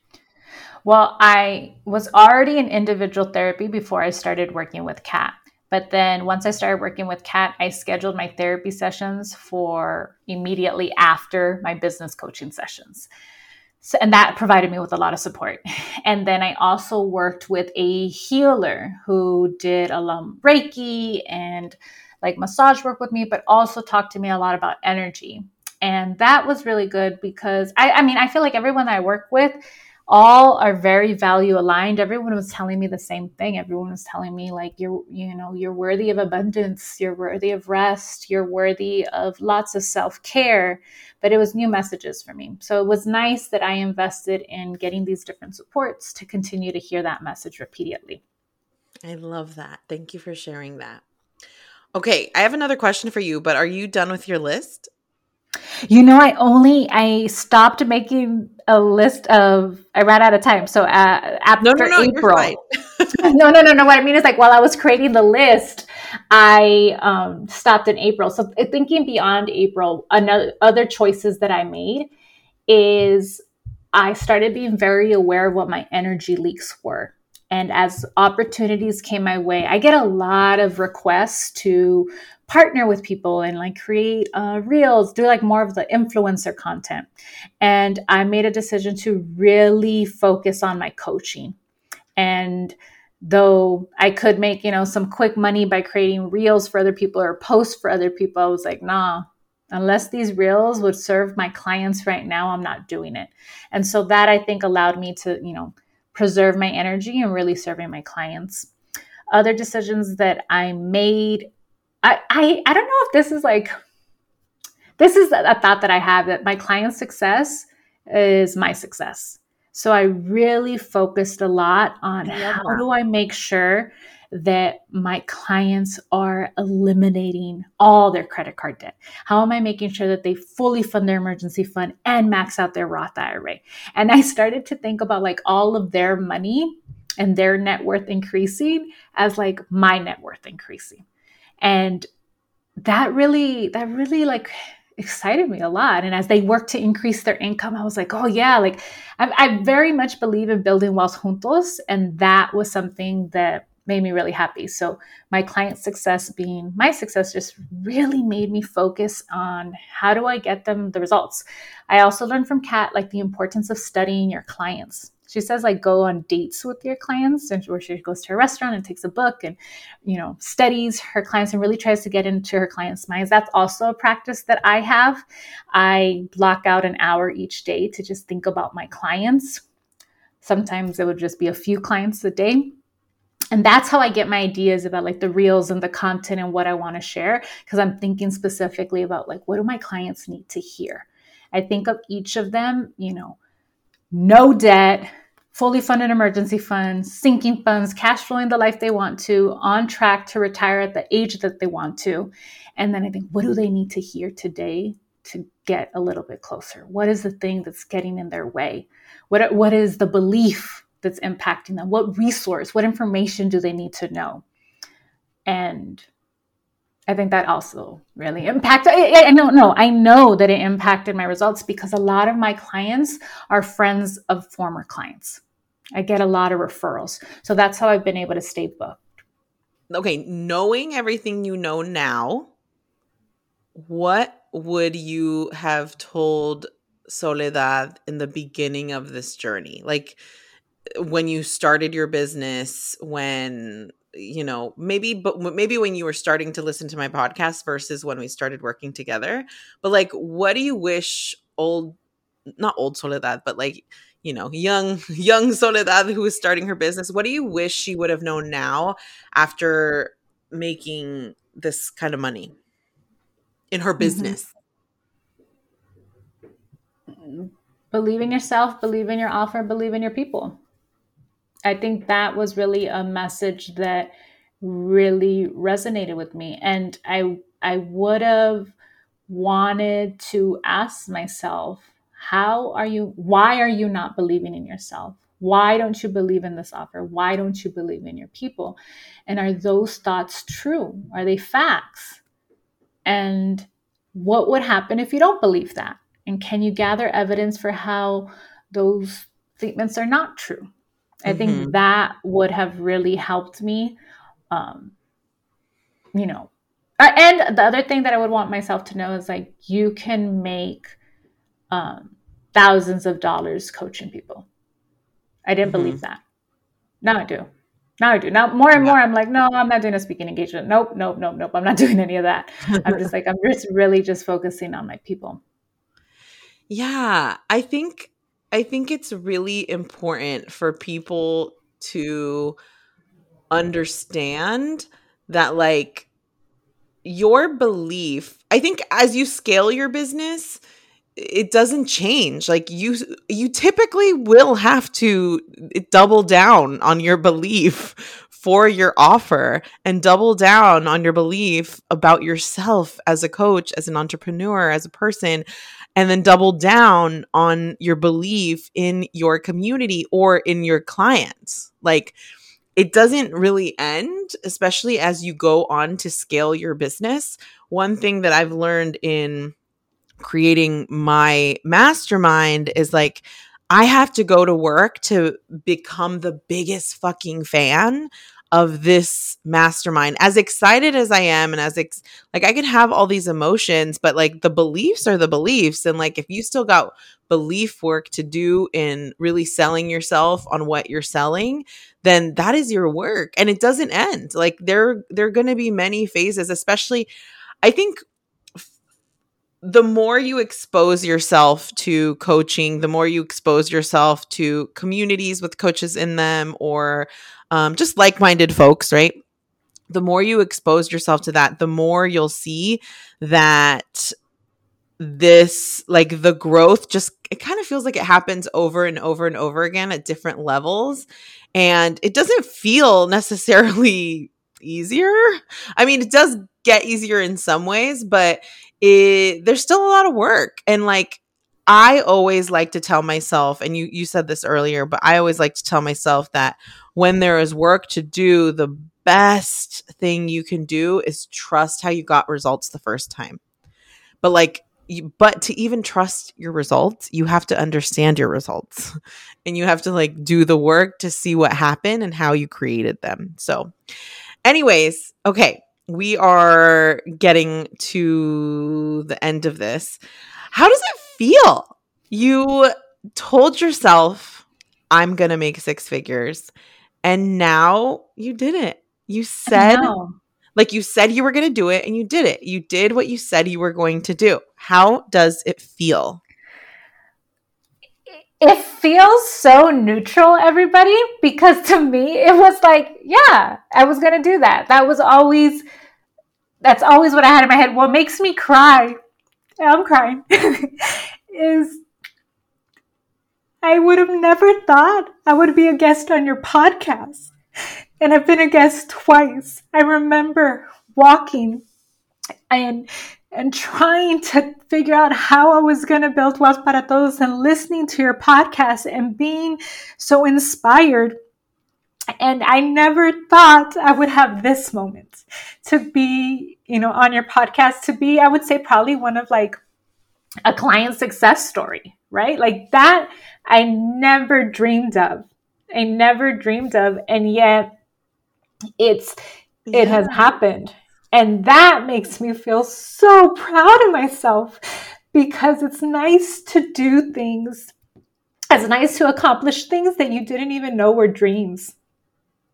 Well, I was already in individual therapy before I started working with Kat. But then once I started working with Kat, I scheduled my therapy sessions for immediately after my business coaching sessions. So, and that provided me with a lot of support. And then I also worked with a healer who did a lot Reiki and like massage work with me, but also talked to me a lot about energy. And that was really good because I, I mean, I feel like everyone I work with, all are very value aligned. Everyone was telling me the same thing. Everyone was telling me like you're you know you're worthy of abundance you're worthy of rest you're worthy of lots of self-care. But it was new messages for me. So it was nice that i invested in getting these different supports to continue to hear that message repeatedly. I love that. Thank you for sharing that. Okay i have another question for you but are you done with your list you know, I only I stopped making a list of. I ran out of time, so uh, after no, no, no, April. no, no, no, no. What I mean is like while I was creating the list, I um, stopped in April. So thinking beyond April, another other choices that I made is I started being very aware of what my energy leaks were. And as opportunities came my way, I get a lot of requests to partner with people and like create uh, reels, do like more of the influencer content. And I made a decision to really focus on my coaching. And though I could make, you know, some quick money by creating reels for other people or posts for other people, I was like, nah, unless these reels would serve my clients right now, I'm not doing it. And so that I think allowed me to, you know, preserve my energy and really serving my clients. Other decisions that I made I, I I don't know if this is like this is a thought that I have that my client's success is my success. So I really focused a lot on how that. do I make sure that my clients are eliminating all their credit card debt? How am I making sure that they fully fund their emergency fund and max out their Roth IRA? And I started to think about like all of their money and their net worth increasing as like my net worth increasing and that really that really like excited me a lot and as they work to increase their income i was like oh yeah like I, I, very much believe in building wealth juntos and that was something that made me really happy. So my client success being my success just really made me focus on how do i get them the results. I also learned from kat like the importance of studying your clients. She says like go on dates with your clients and where she goes to a restaurant and takes a book and you know studies her clients and really tries to get into her clients minds. That's also a practice that i have. I block out an hour each day to just think about my clients. Sometimes it would just be a few clients a day and that's how i get my ideas about like the reels and the content and what i want to share because i'm thinking specifically about like what do my clients need to hear i think of each of them you know no debt fully funded emergency funds, sinking funds, cash flowing the life they want to, on track to retire at the age that they want to. And then I think, what do they need to hear today to get a little bit closer? What is the thing that's getting in their way? What, what is the belief that's impacting them? What resource, what information do they need to know? And I think that also really impacted. I, I don't know. I know that it impacted my results because a lot of my clients are friends of former clients. I get a lot of referrals. So that's how I've been able to stay booked. Okay, knowing everything you know now, what would you have told Soledad in the beginning of this journey? Like when you started your business, when you know maybe but maybe when you were starting to listen to my podcast versus when we started working together but like what do you wish old not old soledad but like you know young young soledad who is starting her business what do you wish she would have known now after making this kind of money in her mm-hmm. business mm-hmm. believe in yourself believe in your offer believe in your people I think that was really a message that really resonated with me. And I I would have wanted to ask myself, how are you why are you not believing in yourself? Why don't you believe in this offer? Why don't you believe in your people? And are those thoughts true? Are they facts? And what would happen if you don't believe that? And can you gather evidence for how those statements are not true? I think mm-hmm. that would have really helped me. Um, you know, and the other thing that I would want myself to know is like you can make um, thousands of dollars coaching people. I didn't mm-hmm. believe that. Now I do. Now I do. Now more and more, I'm like, no, I'm not doing a speaking engagement. Nope, nope, nope, nope. I'm not doing any of that. I'm just like, I'm just really just focusing on my people. Yeah, I think I think it's really important for people to understand that like your belief i think as you scale your business it doesn't change. Like you you typically will have to double down on your belief for your offer and double down on your belief about yourself as a coach as an entrepreneur as a person and then double down on your belief in your community or in your clients. Like it doesn't really end, especially as you go on to scale your business. One thing that I've learned in creating my mastermind is like, I have to go to work to become the biggest fucking fan of this mastermind as excited as i am and as ex- like i can have all these emotions but like the beliefs are the beliefs. And like if you still got belief work to do in really selling yourself on what you're selling then that is your work. And it doesn't end. Like there there are going to be many phases especially i think the more you expose yourself to coaching, the more you expose yourself to communities with coaches in them or um, just like minded folks, right? The more you expose yourself to that, the more you'll see that this, like the growth, just it kind of feels like it happens over and over and over again at different levels. And it doesn't feel necessarily easier. I mean, it does get easier in some ways, but it, there's still a lot of work. And like, I always like to tell myself, and you you said this earlier, but I always like to tell myself that when there is work to do, the best thing you can do is trust how you got results the first time. But like but to even trust your results, you have to understand your results. and you have to like do the work to see what happened and how you created them. So anyways, okay, we are getting to the end of this. How does it feel? You told yourself, I'm going to make six figures. And now you did it. You said, like, you said you were going to do it and you did it. You did what you said you were going to do. How does it feel? It feels so neutral, everybody, because to me, it was like, yeah, I was going to do that. That was always, that's always what I had in my head. What makes me cry, I'm crying, is I would have never thought I would be a guest on your podcast. And I've been a guest twice. I remember walking and and trying to figure out how I was going to build Wealth para Todos and listening to your podcast and being so inspired. And I never thought I would have this moment to be, you know, on your podcast, to be, I would say, probably one of like a client success story, right? Like that I never dreamed of. I never dreamed of. And yet it's yeah. it has happened. And that makes me feel so proud of myself because it's nice to do things. It's nice to accomplish things that you didn't even know were dreams.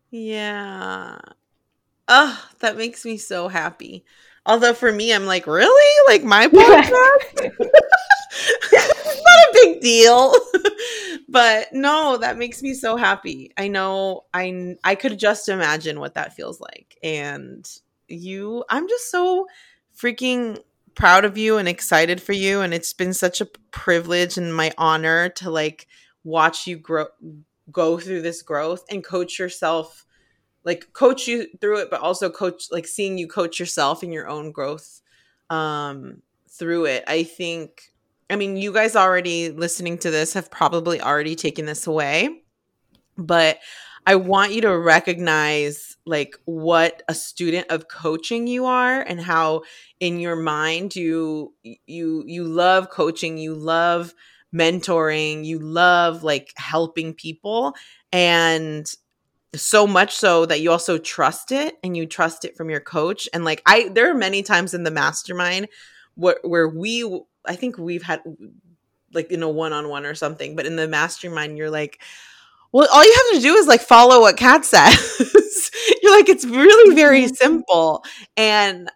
Yeah. Oh, that makes me so happy. Although for me, I'm like, really? Like my podcast? it's not a big deal. but no, that makes me so happy. I know I I could just imagine what that feels like. And you I'm just so freaking proud of you and excited for you and it's been such a privilege and my honor to like watch you grow go through this growth and coach yourself like coach you through it but also coach like seeing you coach yourself in your own growth um through it. I think i mean you guys already listening to this have probably already taken this away but i want you to recognize like what a student of coaching you are and how in your mind you you you love coaching you love mentoring you love like helping people. And so much so that you also trust it and you trust it from your coach and like i there are many times in the mastermind where, where we i think we've had like in a one-on-one or something but in the mastermind you're like well all you have to do is like follow what kat says. You're like it's really very mm-hmm. simple. And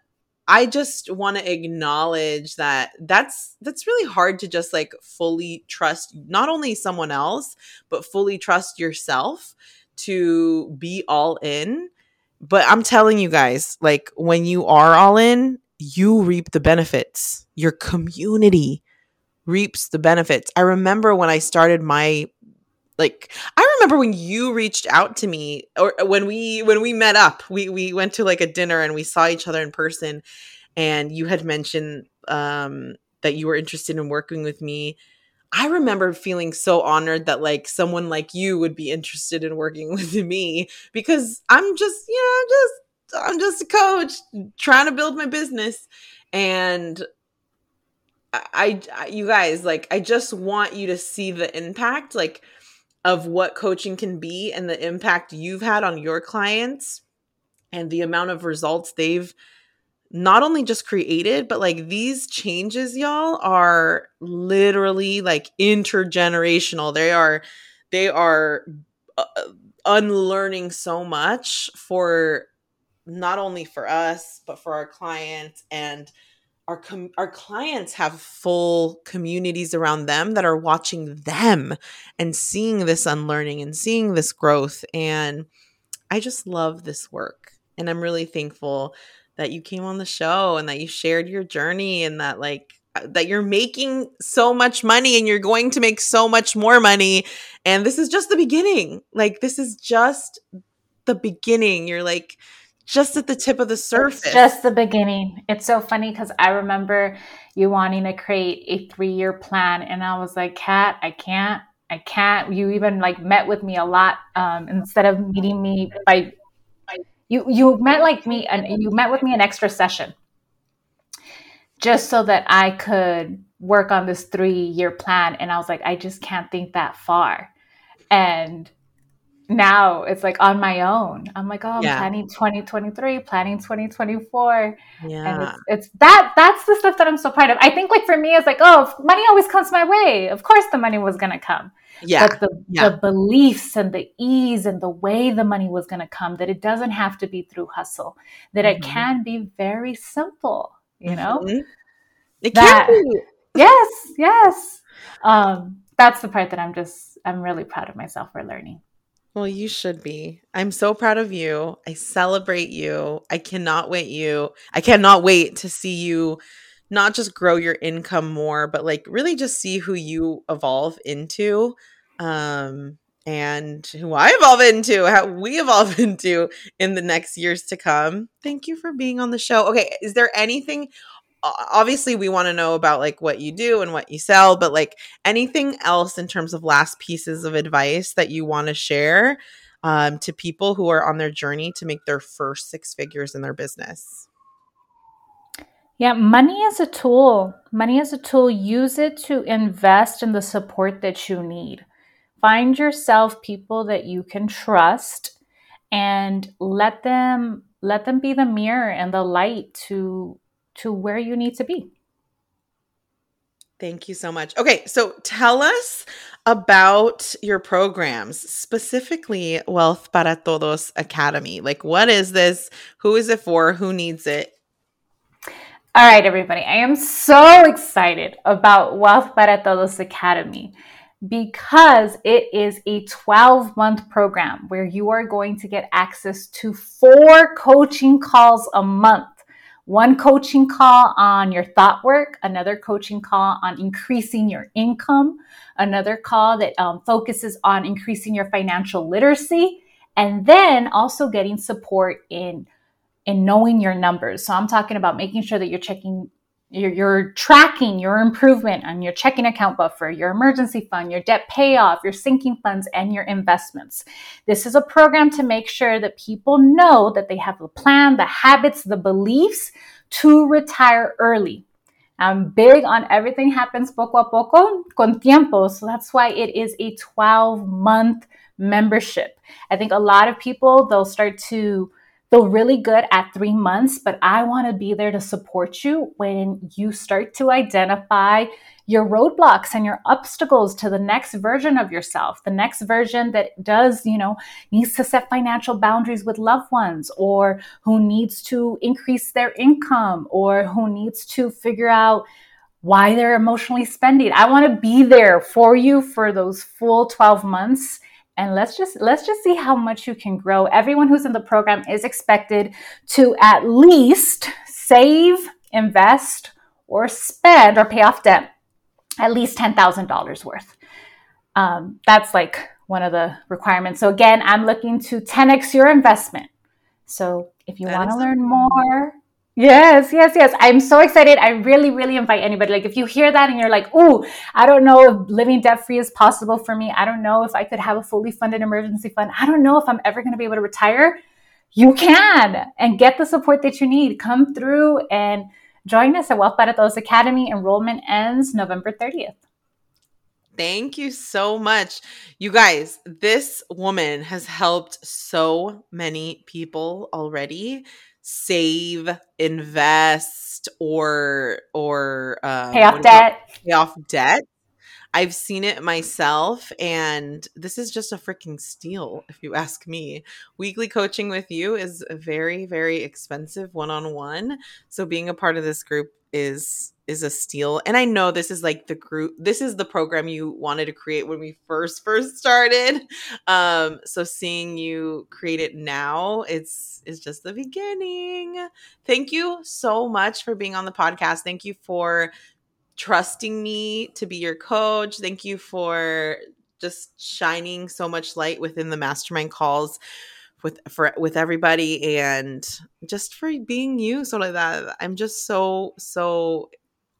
I just want to acknowledge that that's that's really hard to just like fully trust not only someone else but fully trust yourself to be all in. But I'm telling you guys, like when you are all in, you reap the benefits. Your community reaps the benefits. I remember when I started my like I remember when you reached out to me or when we when we met up. We we went to like a dinner and we saw each other in person and you had mentioned um that you were interested in working with me. I remember feeling so honored that like someone like you would be interested in working with me because I'm just, you know, I'm just I'm just a coach trying to build my business. And I, I you guys like I just want you to see the impact like of what coaching can be and the impact you've had on your clients and the amount of results they've not only just created, but like these changes, y'all, are literally like intergenerational. They are, they are uh, unlearning so much for not only for us, but for our clients and our com- our clients have full communities around them that are watching them and seeing this unlearning and seeing this growth and I just love this work and I'm really thankful that you came on the show and that you shared your journey and that like uh, that you're making so much money and you're going to make so much more money. And this is just the beginning. Like this is just the beginning. You're like just at the tip of the surface. it's just the beginning. It's so funny because i remember you wanting to create a three-year plan and i was like kat i can't. I can't. You even like met with me a lot um, instead of meeting me by you you met like me and you met with me an extra session just so that I could work on this three year plan. And I was like, I just can't think that far. And now it's like on my own. I'm like, oh, I'm yeah. planning 2023, planning 2024. Yeah. And it's, it's, that, that's the stuff that I'm so proud of. I think like for me, it's like, oh, money always comes my way. Of course the money was going to come yeah but the, yeah. the beliefs and the ease and the way the money was going to come that it doesn't have to be through hustle that mm-hmm. it can be very simple you know mm-hmm. it that, can be yes yes um that's the part that i'm just i'm really proud of myself for learning well, you should be. I'm so proud of you. I celebrate you. I cannot wait you. I cannot wait to see you not just grow your income more, but like really just see who you evolve into um, and who I evolve into, how we evolve into in the next years to come. Thank you for being on the show. Okay, is there anything? Obviously, we want to know about like what you do and what you sell, but like anything else in terms of last pieces of advice that you want to share um, to people who are on their journey to make their first six figures in their business? Yeah, money is a tool. Money is a tool. Use it to invest in the support that you need. Find yourself people that you can trust and let them let them be the mirror and the light to to where you need to be. Thank you so much. Okay, so tell us about your programs, specifically Wealth para Todos Academy. Like, what is this? Who is it for? Who needs it? All right, everybody. I am so excited about Wealth para Todos Academy because it is a 12 month program where you are going to get access to four coaching calls a month. One coaching call on your thought work, another coaching call on increasing your income, another call that um, focuses on increasing your financial literacy, and then also getting support in in knowing your numbers. So I'm talking about making sure that you're checking you're, you're, tracking your improvement on your checking account buffer, your emergency fund, your debt payoff, your sinking funds, and your investments. This is a program to make sure that people know that they have the plan, the habits, the beliefs to retire early. I'm big on everything happens poco a poco, con tiempo. So that's why it is a 12 month membership. I think a lot of people, they'll start to feel really good at three months, but I want to be there to support you when you start to identify your roadblocks and your obstacles to the next version of yourself, the next version that does, you know, needs to set financial boundaries with loved ones or who needs to increase their income or who needs to figure out why they're emotionally spending. I want to be there for you for those full 12 months and let's just let's just see how much you can grow. Everyone who's in the program is expected to at least save invest or spend or pay off debt at least $10000 worth. Um, that's like one of the requirements. So again i'm looking to 10x your investment. So if you want to learn more Yes, yes, yes. I'm so excited. I really, really invite anybody. Like, if you hear that and you're like, "Ooh, I don't know if living debt free is possible for me. I don't know if I could have a fully funded emergency fund. I don't know if I'm ever going to be able to retire." You can and get the support that you need. Come through and join us at Wealth para Academy. Enrollment ends November 30th. Thank you so much. You guys, this woman has helped so many people already save, invest, or or um, pay off debt. Pay off debt. I've seen it myself, and this is just a freaking steal, if you ask me. Weekly coaching with you is very, very expensive one on one. So, being a part of this group is is a steal and i know this is like the group this is the program you wanted to create when we first first started um so seeing you create it now it's is just the beginning thank you so much for being on the podcast thank you for trusting me to be your coach. Thank you for just shining so much light within the mastermind calls with for with everybody and just for being you so like that. I'm just so so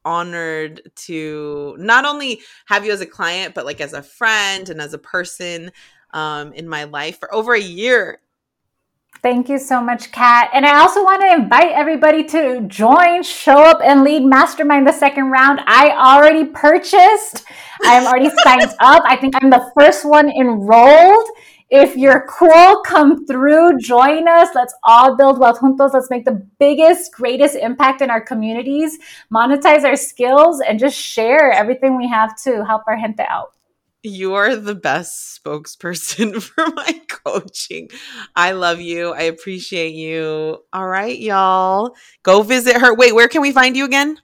honored to not only have you as a client but like as a friend and as a person um, in my life for over a year Thank you so much, Kat. And I also want to invite everybody to join, show up, and lead Mastermind the second round. I already purchased, I am already signed up. I think I'm the first one enrolled. If you're cool, come through, join us. Let's all build wealth juntos. Let's make the biggest, greatest impact in our communities, monetize our skills, and just share everything we have to help our gente out. You are the best spokesperson for my coaching. I love you. I appreciate you. All right, y'all. Go visit her. Wait, where can we find you again?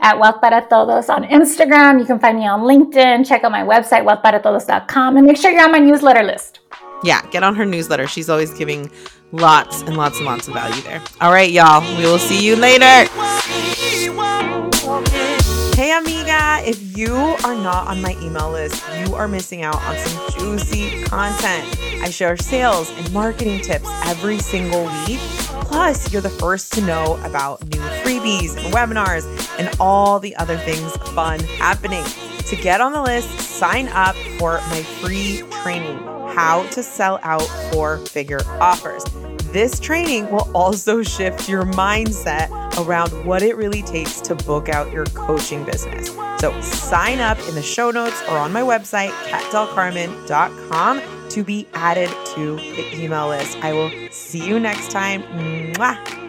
at Wealth para Todos on Instagram. You can find me on LinkedIn. Check out my website, wealthparatodos.com, and make sure you're on my newsletter list. Yeah, get on her newsletter. She's always giving lots and lots and lots of value there. All right, y'all. We will see you later. Hey, amiga. If you are not on my email list, you are missing out on some juicy content. I share sales and marketing tips every single week. Plus, you're the first to know about new freebies and webinars and all the other things fun happening. To get on the list, sign up for my free training How to Sell Out Four Figure Offers. This training will also shift your mindset around what it really takes to book out your coaching business. So sign up in the show notes or on my website, katdelcarmen.com to be added to the email list. I will see you next time. Mwah.